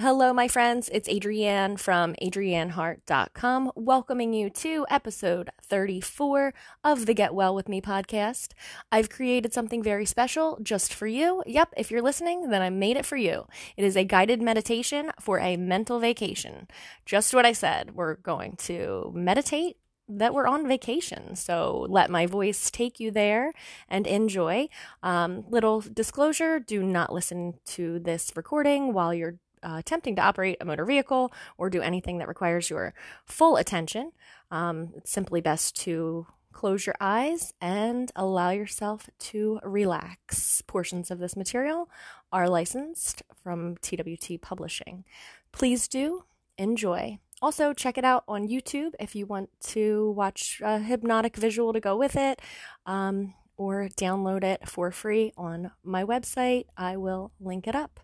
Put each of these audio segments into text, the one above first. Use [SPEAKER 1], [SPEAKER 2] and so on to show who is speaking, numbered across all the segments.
[SPEAKER 1] Hello, my friends. It's Adrienne from adriennehart.com, welcoming you to episode 34 of the Get Well With Me podcast. I've created something very special just for you. Yep, if you're listening, then I made it for you. It is a guided meditation for a mental vacation. Just what I said. We're going to meditate that we're on vacation. So let my voice take you there and enjoy. Um, little disclosure do not listen to this recording while you're uh, attempting to operate a motor vehicle or do anything that requires your full attention. Um, it's simply best to close your eyes and allow yourself to relax. Portions of this material are licensed from TWT Publishing. Please do enjoy. Also, check it out on YouTube if you want to watch a hypnotic visual to go with it, um, or download it for free on my website. I will link it up.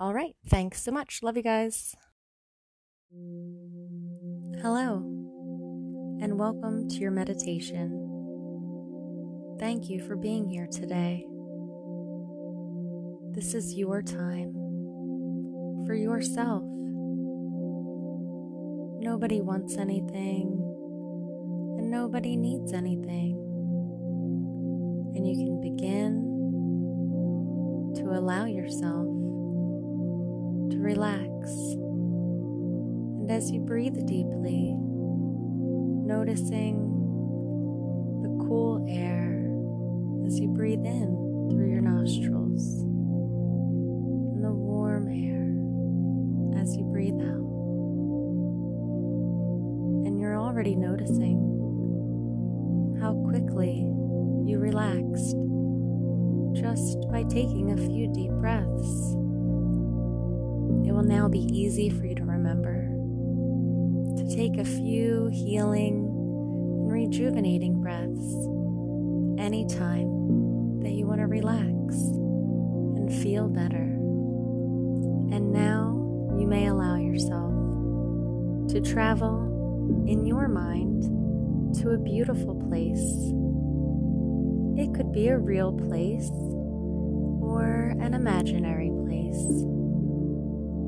[SPEAKER 1] All right, thanks so much. Love you guys. Hello, and welcome to your meditation. Thank you for being here today. This is your time for yourself Nobody wants anything, and nobody needs anything. And you can begin to allow yourself to relax. And as you breathe deeply, noticing the cool air as you breathe in through your nostrils and the warm air as you breathe out. And you're already noticing how quickly you relaxed just by taking a few deep breaths. It will now be easy for you to remember to take a few healing and rejuvenating breaths anytime that you want to relax and feel better. And now you may allow yourself to travel in your mind to a beautiful place. It could be a real place or an imaginary place.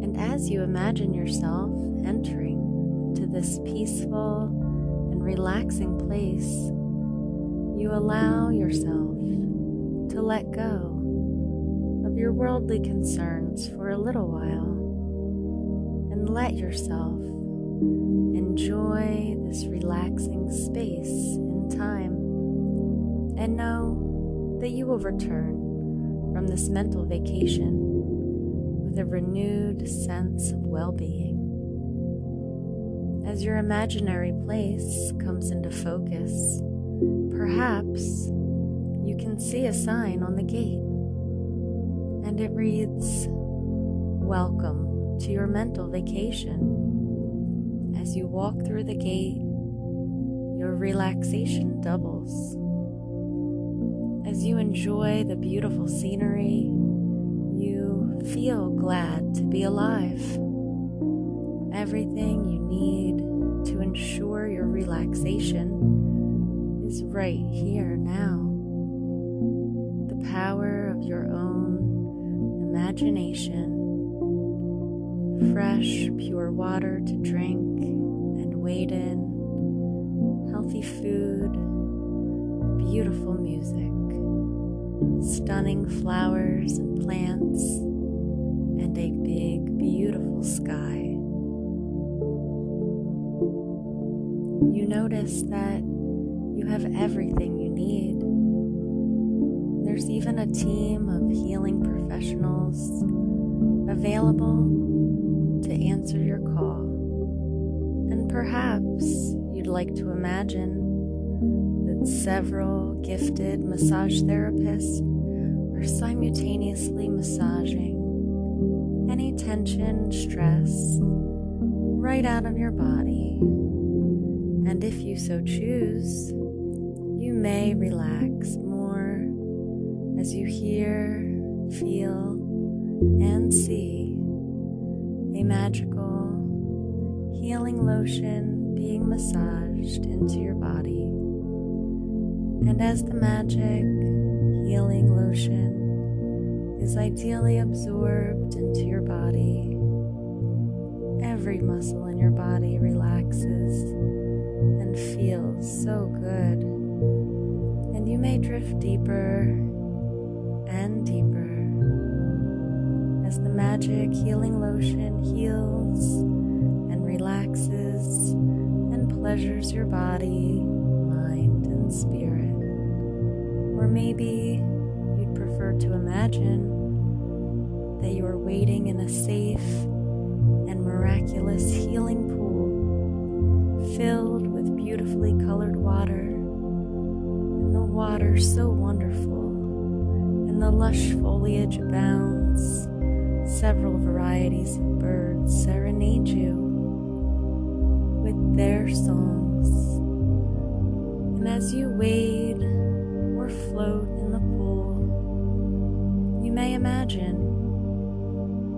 [SPEAKER 1] And as you imagine yourself entering into this peaceful and relaxing place, you allow yourself to let go of your worldly concerns for a little while and let yourself enjoy this relaxing space in time and know that you will return from this mental vacation a renewed sense of well being. As your imaginary place comes into focus, perhaps you can see a sign on the gate, and it reads, Welcome to your mental vacation. As you walk through the gate, your relaxation doubles. As you enjoy the beautiful scenery, feel glad to be alive. Everything you need to ensure your relaxation is right here now. The power of your own imagination fresh, pure water to drink and wade in, healthy food, beautiful music, stunning flowers notice that you have everything you need. There's even a team of healing professionals available to answer your call. And perhaps you'd like to imagine that several gifted massage therapists are simultaneously massaging any tension, stress right out of your body. And if you so choose, you may relax more as you hear, feel, and see a magical healing lotion being massaged into your body. And as the magic healing lotion is ideally absorbed into your body, every muscle in your body relaxes and feels so good. And you may drift deeper and deeper as the magic healing lotion heals and relaxes and pleasures your body, mind, and spirit. Or maybe you'd prefer to imagine that you are waiting in a safe and miraculous healing pool filled beautifully colored water, and the water so wonderful, and the lush foliage abounds. Several varieties of birds serenade you with their songs. And as you wade or float in the pool, you may imagine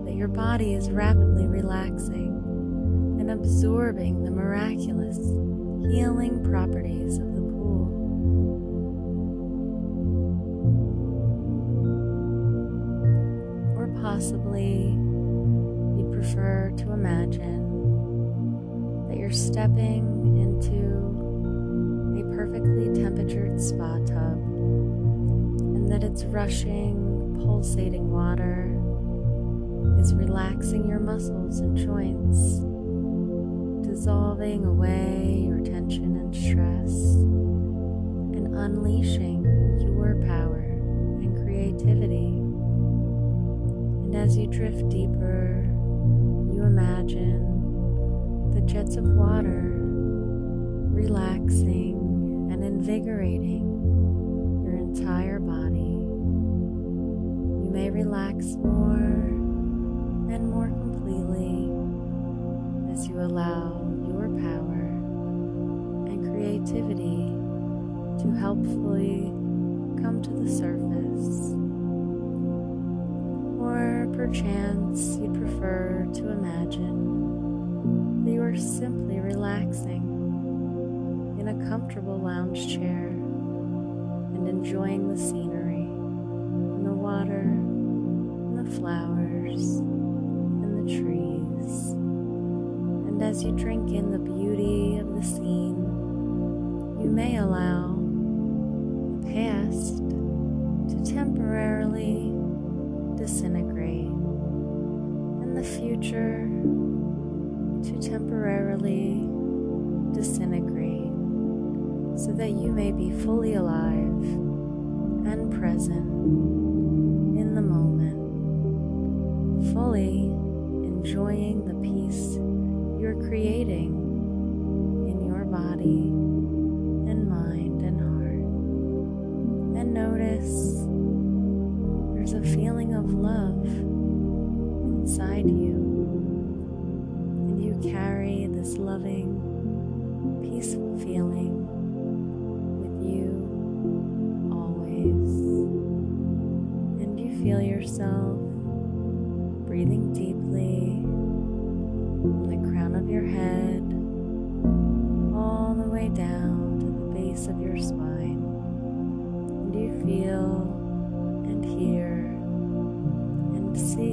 [SPEAKER 1] that your body is rapidly relaxing and absorbing the miraculous healing properties of the pool. Or possibly you'd prefer to imagine that you're stepping into a perfectly temperatured spa tub and that its rushing, pulsating water is relaxing your muscles and joints, dissolving away your tension and stress, and unleashing your power and creativity. And as you drift deeper, you imagine the jets of water relaxing and invigorating your entire body. You may relax more and more completely as you allow power and creativity to helpfully come to the surface. Or perchance you'd prefer to imagine that you are simply relaxing in a comfortable lounge chair and enjoying the scenery and the water and the flowers as you drink in the beauty of the scene, you may allow the past to temporarily disintegrate and the future to temporarily disintegrate so that you may be fully alive and present in the moment, fully enjoying the peace you're creating in your body and mind and heart. And notice there's a feeling of love inside you, and you carry this loving, peaceful feeling with you always. And you feel yourself breathing deeply from the crown of your head all the way down to the base of your spine. And you feel and hear and see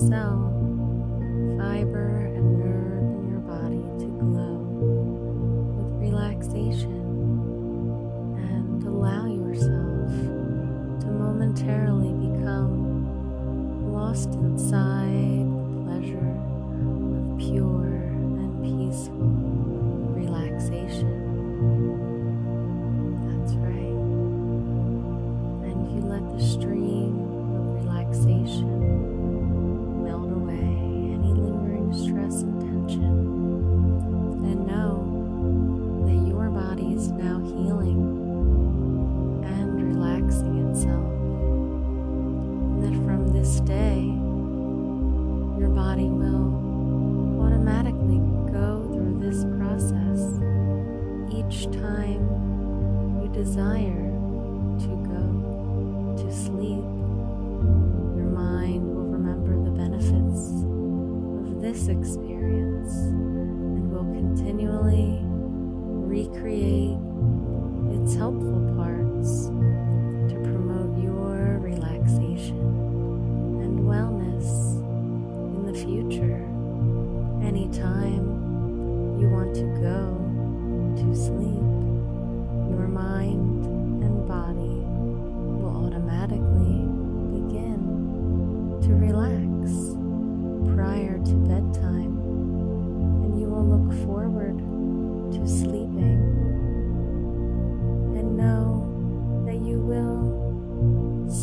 [SPEAKER 1] single desire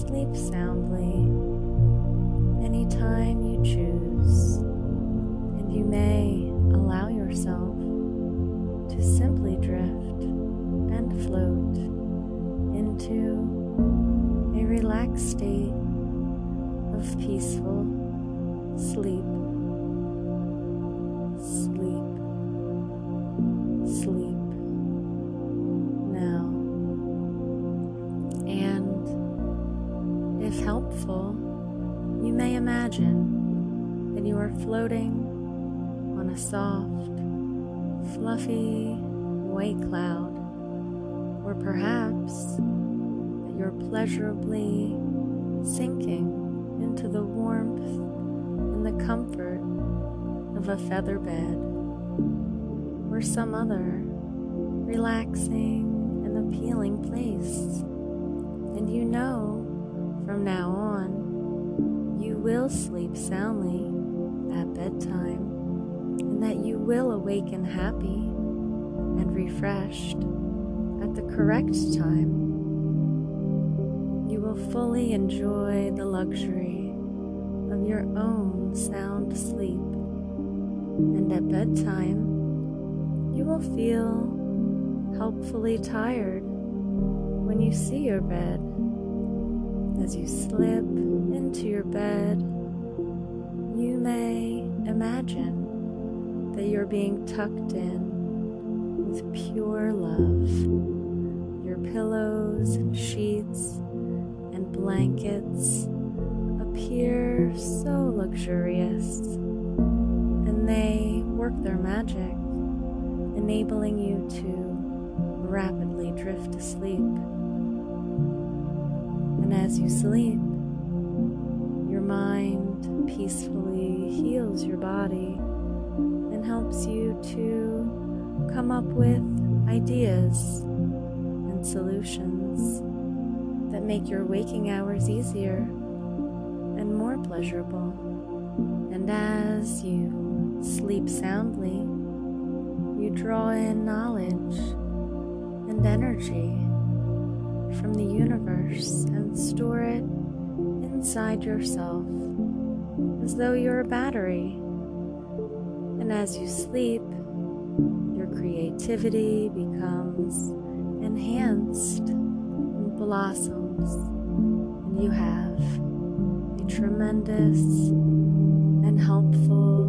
[SPEAKER 1] sleep soundly or some other relaxing and appealing place. And you know from now on you will sleep soundly at bedtime and that you will awaken happy and refreshed at the correct time. You will fully enjoy the luxury of your own sound sleep, and at bedtime, you will feel helpfully tired when you see your bed. As you slip into your bed, you may imagine that you're being tucked in with pure love. Your pillows and sheets and blankets appear so luxurious, and they work their magic, enabling you to rapidly drift to sleep. And as you sleep, your mind peacefully heals your body and helps you to come up with ideas and solutions that make your waking hours easier and more pleasurable. And as you sleep soundly, draw in knowledge and energy from the universe and store it inside yourself as though you're a battery. And as you sleep, your creativity becomes enhanced and blossoms, and you have a tremendous and helpful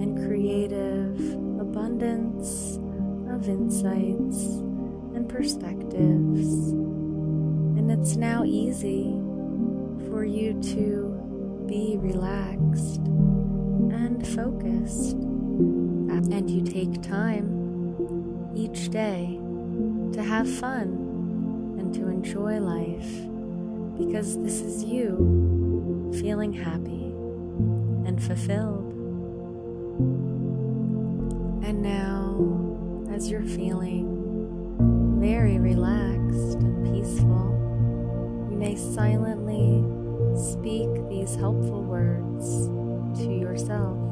[SPEAKER 1] and creative abundance of insights and perspectives. And it's now easy for you to be relaxed and focused. And you take time each day to have fun and to enjoy life because this is you feeling happy and fulfilled. As you're feeling very relaxed and peaceful, you may silently speak these helpful words to yourself.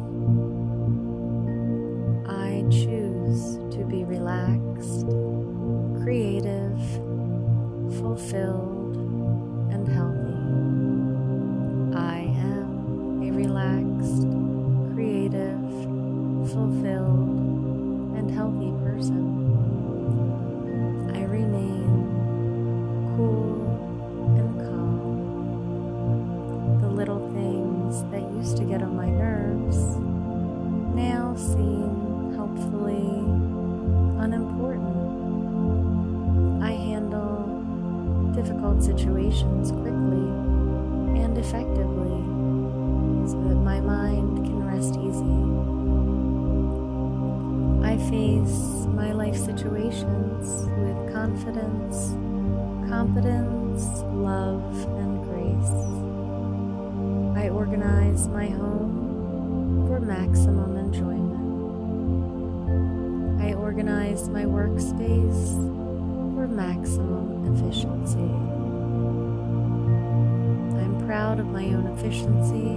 [SPEAKER 1] Confidence, love, and grace. I organize my home for maximum enjoyment. I organize my workspace for maximum efficiency. I'm proud of my own efficiency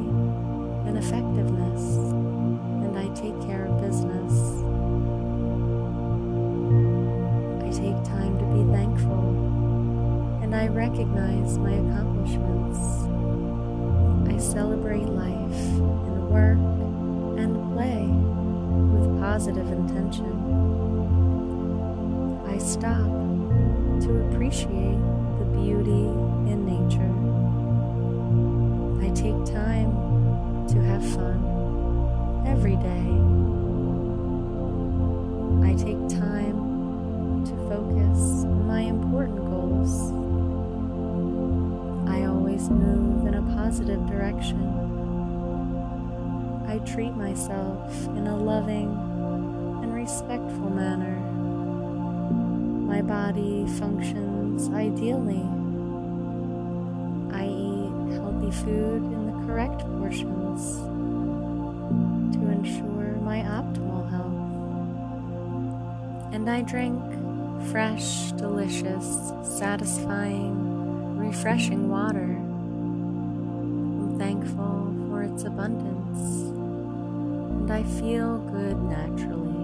[SPEAKER 1] and effectiveness, and I take recognize my accomplishments. I celebrate life in work and play with positive intention. I stop to appreciate the beauty in nature. I take time to have fun every day. I take time to focus on my important goals. Move in a positive direction. I treat myself in a loving and respectful manner. My body functions ideally. I eat healthy food in the correct portions to ensure my optimal health. And I drink fresh, delicious, satisfying, refreshing water. Its abundance, and I feel good naturally.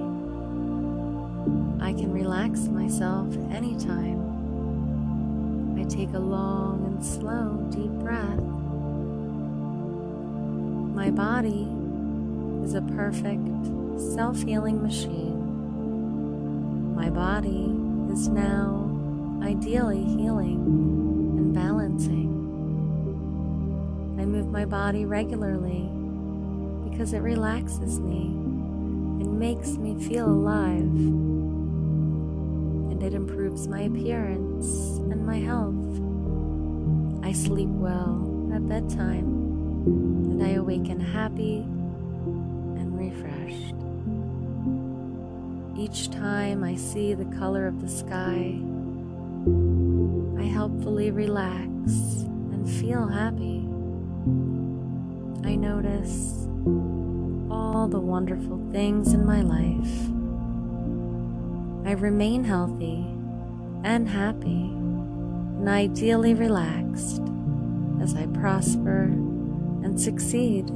[SPEAKER 1] I can relax myself anytime. I take a long and slow, deep breath. My body is a perfect self healing machine. My body is now ideally healing and balancing. I move my body regularly because it relaxes me and makes me feel alive. And it improves my appearance and my health. I sleep well at bedtime and I awaken happy and refreshed. Each time I see the color of the sky, I helpfully relax and feel happy. I notice all the wonderful things in my life. I remain healthy and happy and ideally relaxed as I prosper and succeed.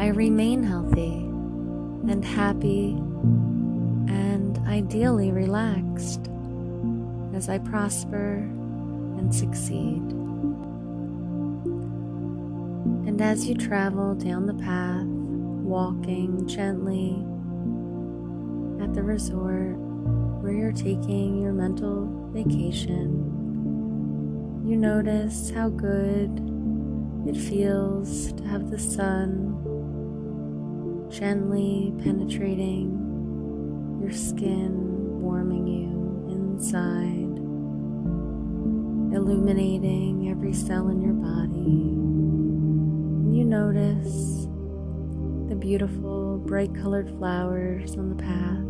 [SPEAKER 1] I remain healthy and happy and ideally relaxed as I prosper and succeed. And as you travel down the path, walking gently at the resort where you're taking your mental vacation, you notice how good it feels to have the sun gently penetrating your skin, warming you inside, illuminating every cell in your body. You notice the beautiful, bright colored flowers on the path,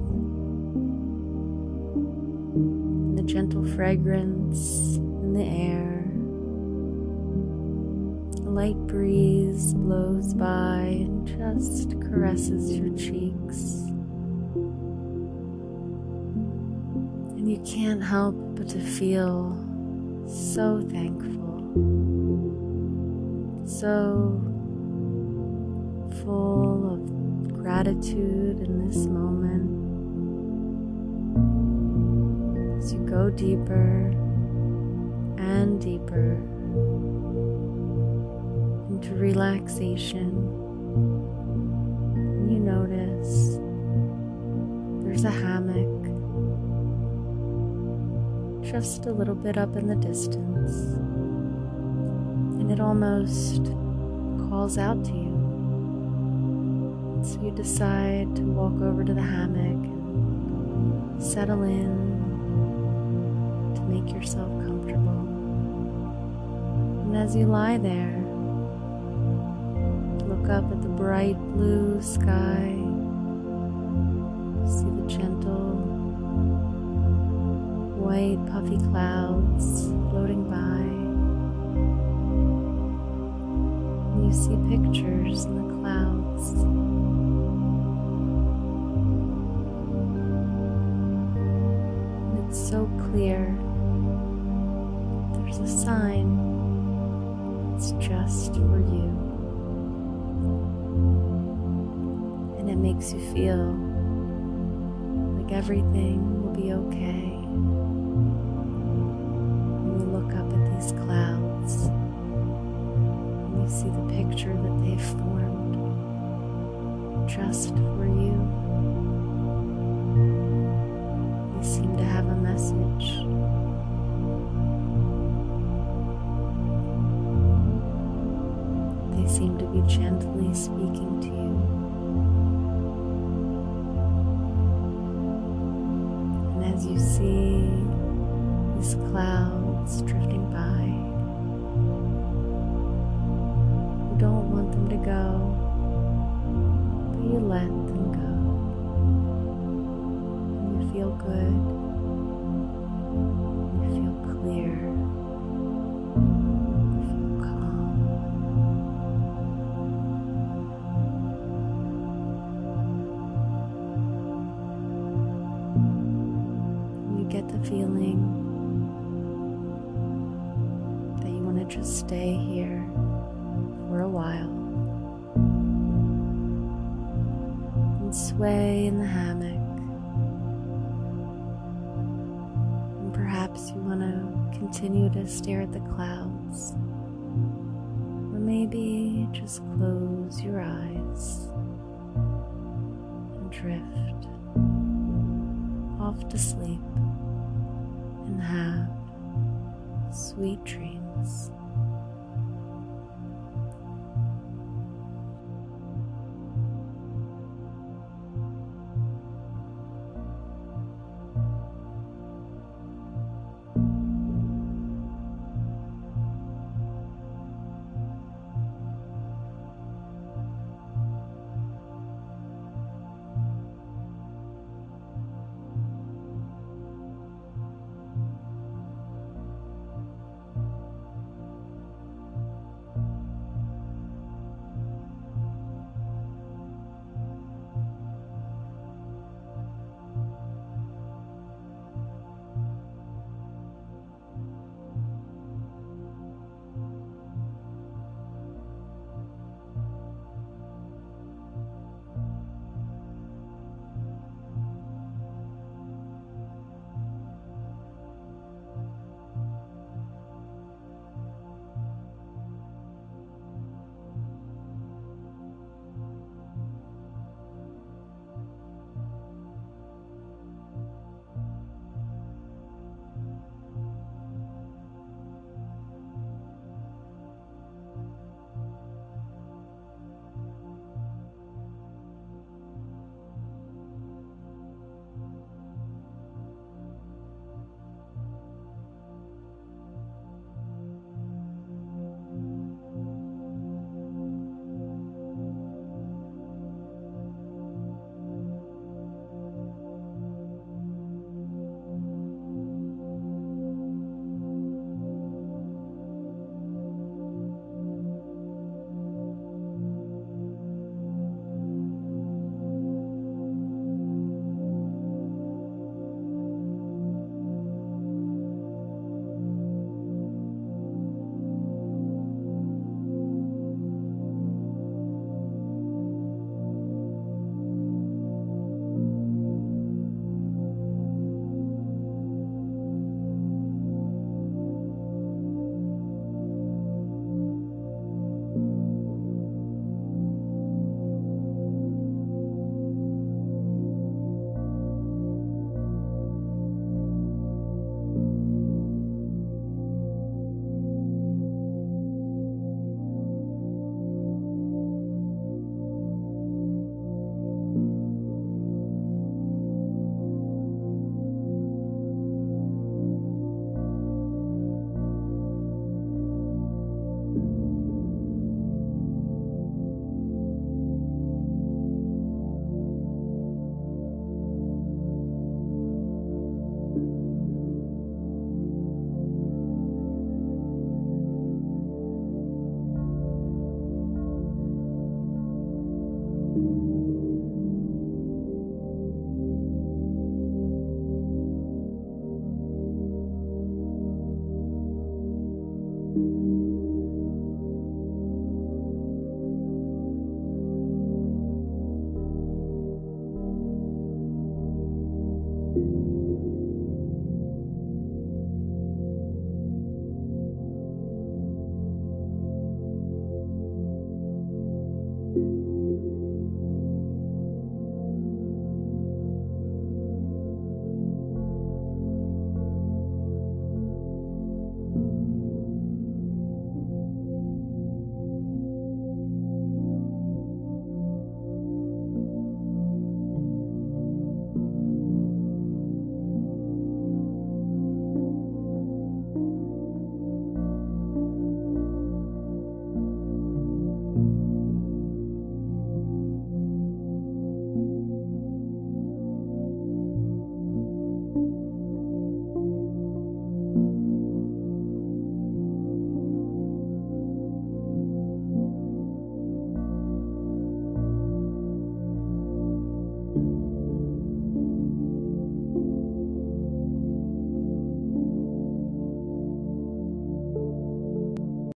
[SPEAKER 1] and the gentle fragrance in the air. A light breeze blows by and just caresses your cheeks. And you can't help but to feel so thankful, so full of gratitude in this moment. As you go deeper and deeper into relaxation, you notice there's a hammock just a little bit up in the distance, and it almost calls out to you. So you decide to walk over to the hammock and settle in to make yourself comfortable. And as you lie there, look up at the bright blue sky. See the gentle white puffy clouds floating by. You see pictures in the clouds. It's just for you. And it makes you feel like everything will be okay. And you look up at these clouds and you see the picture that they've formed just for you. Good.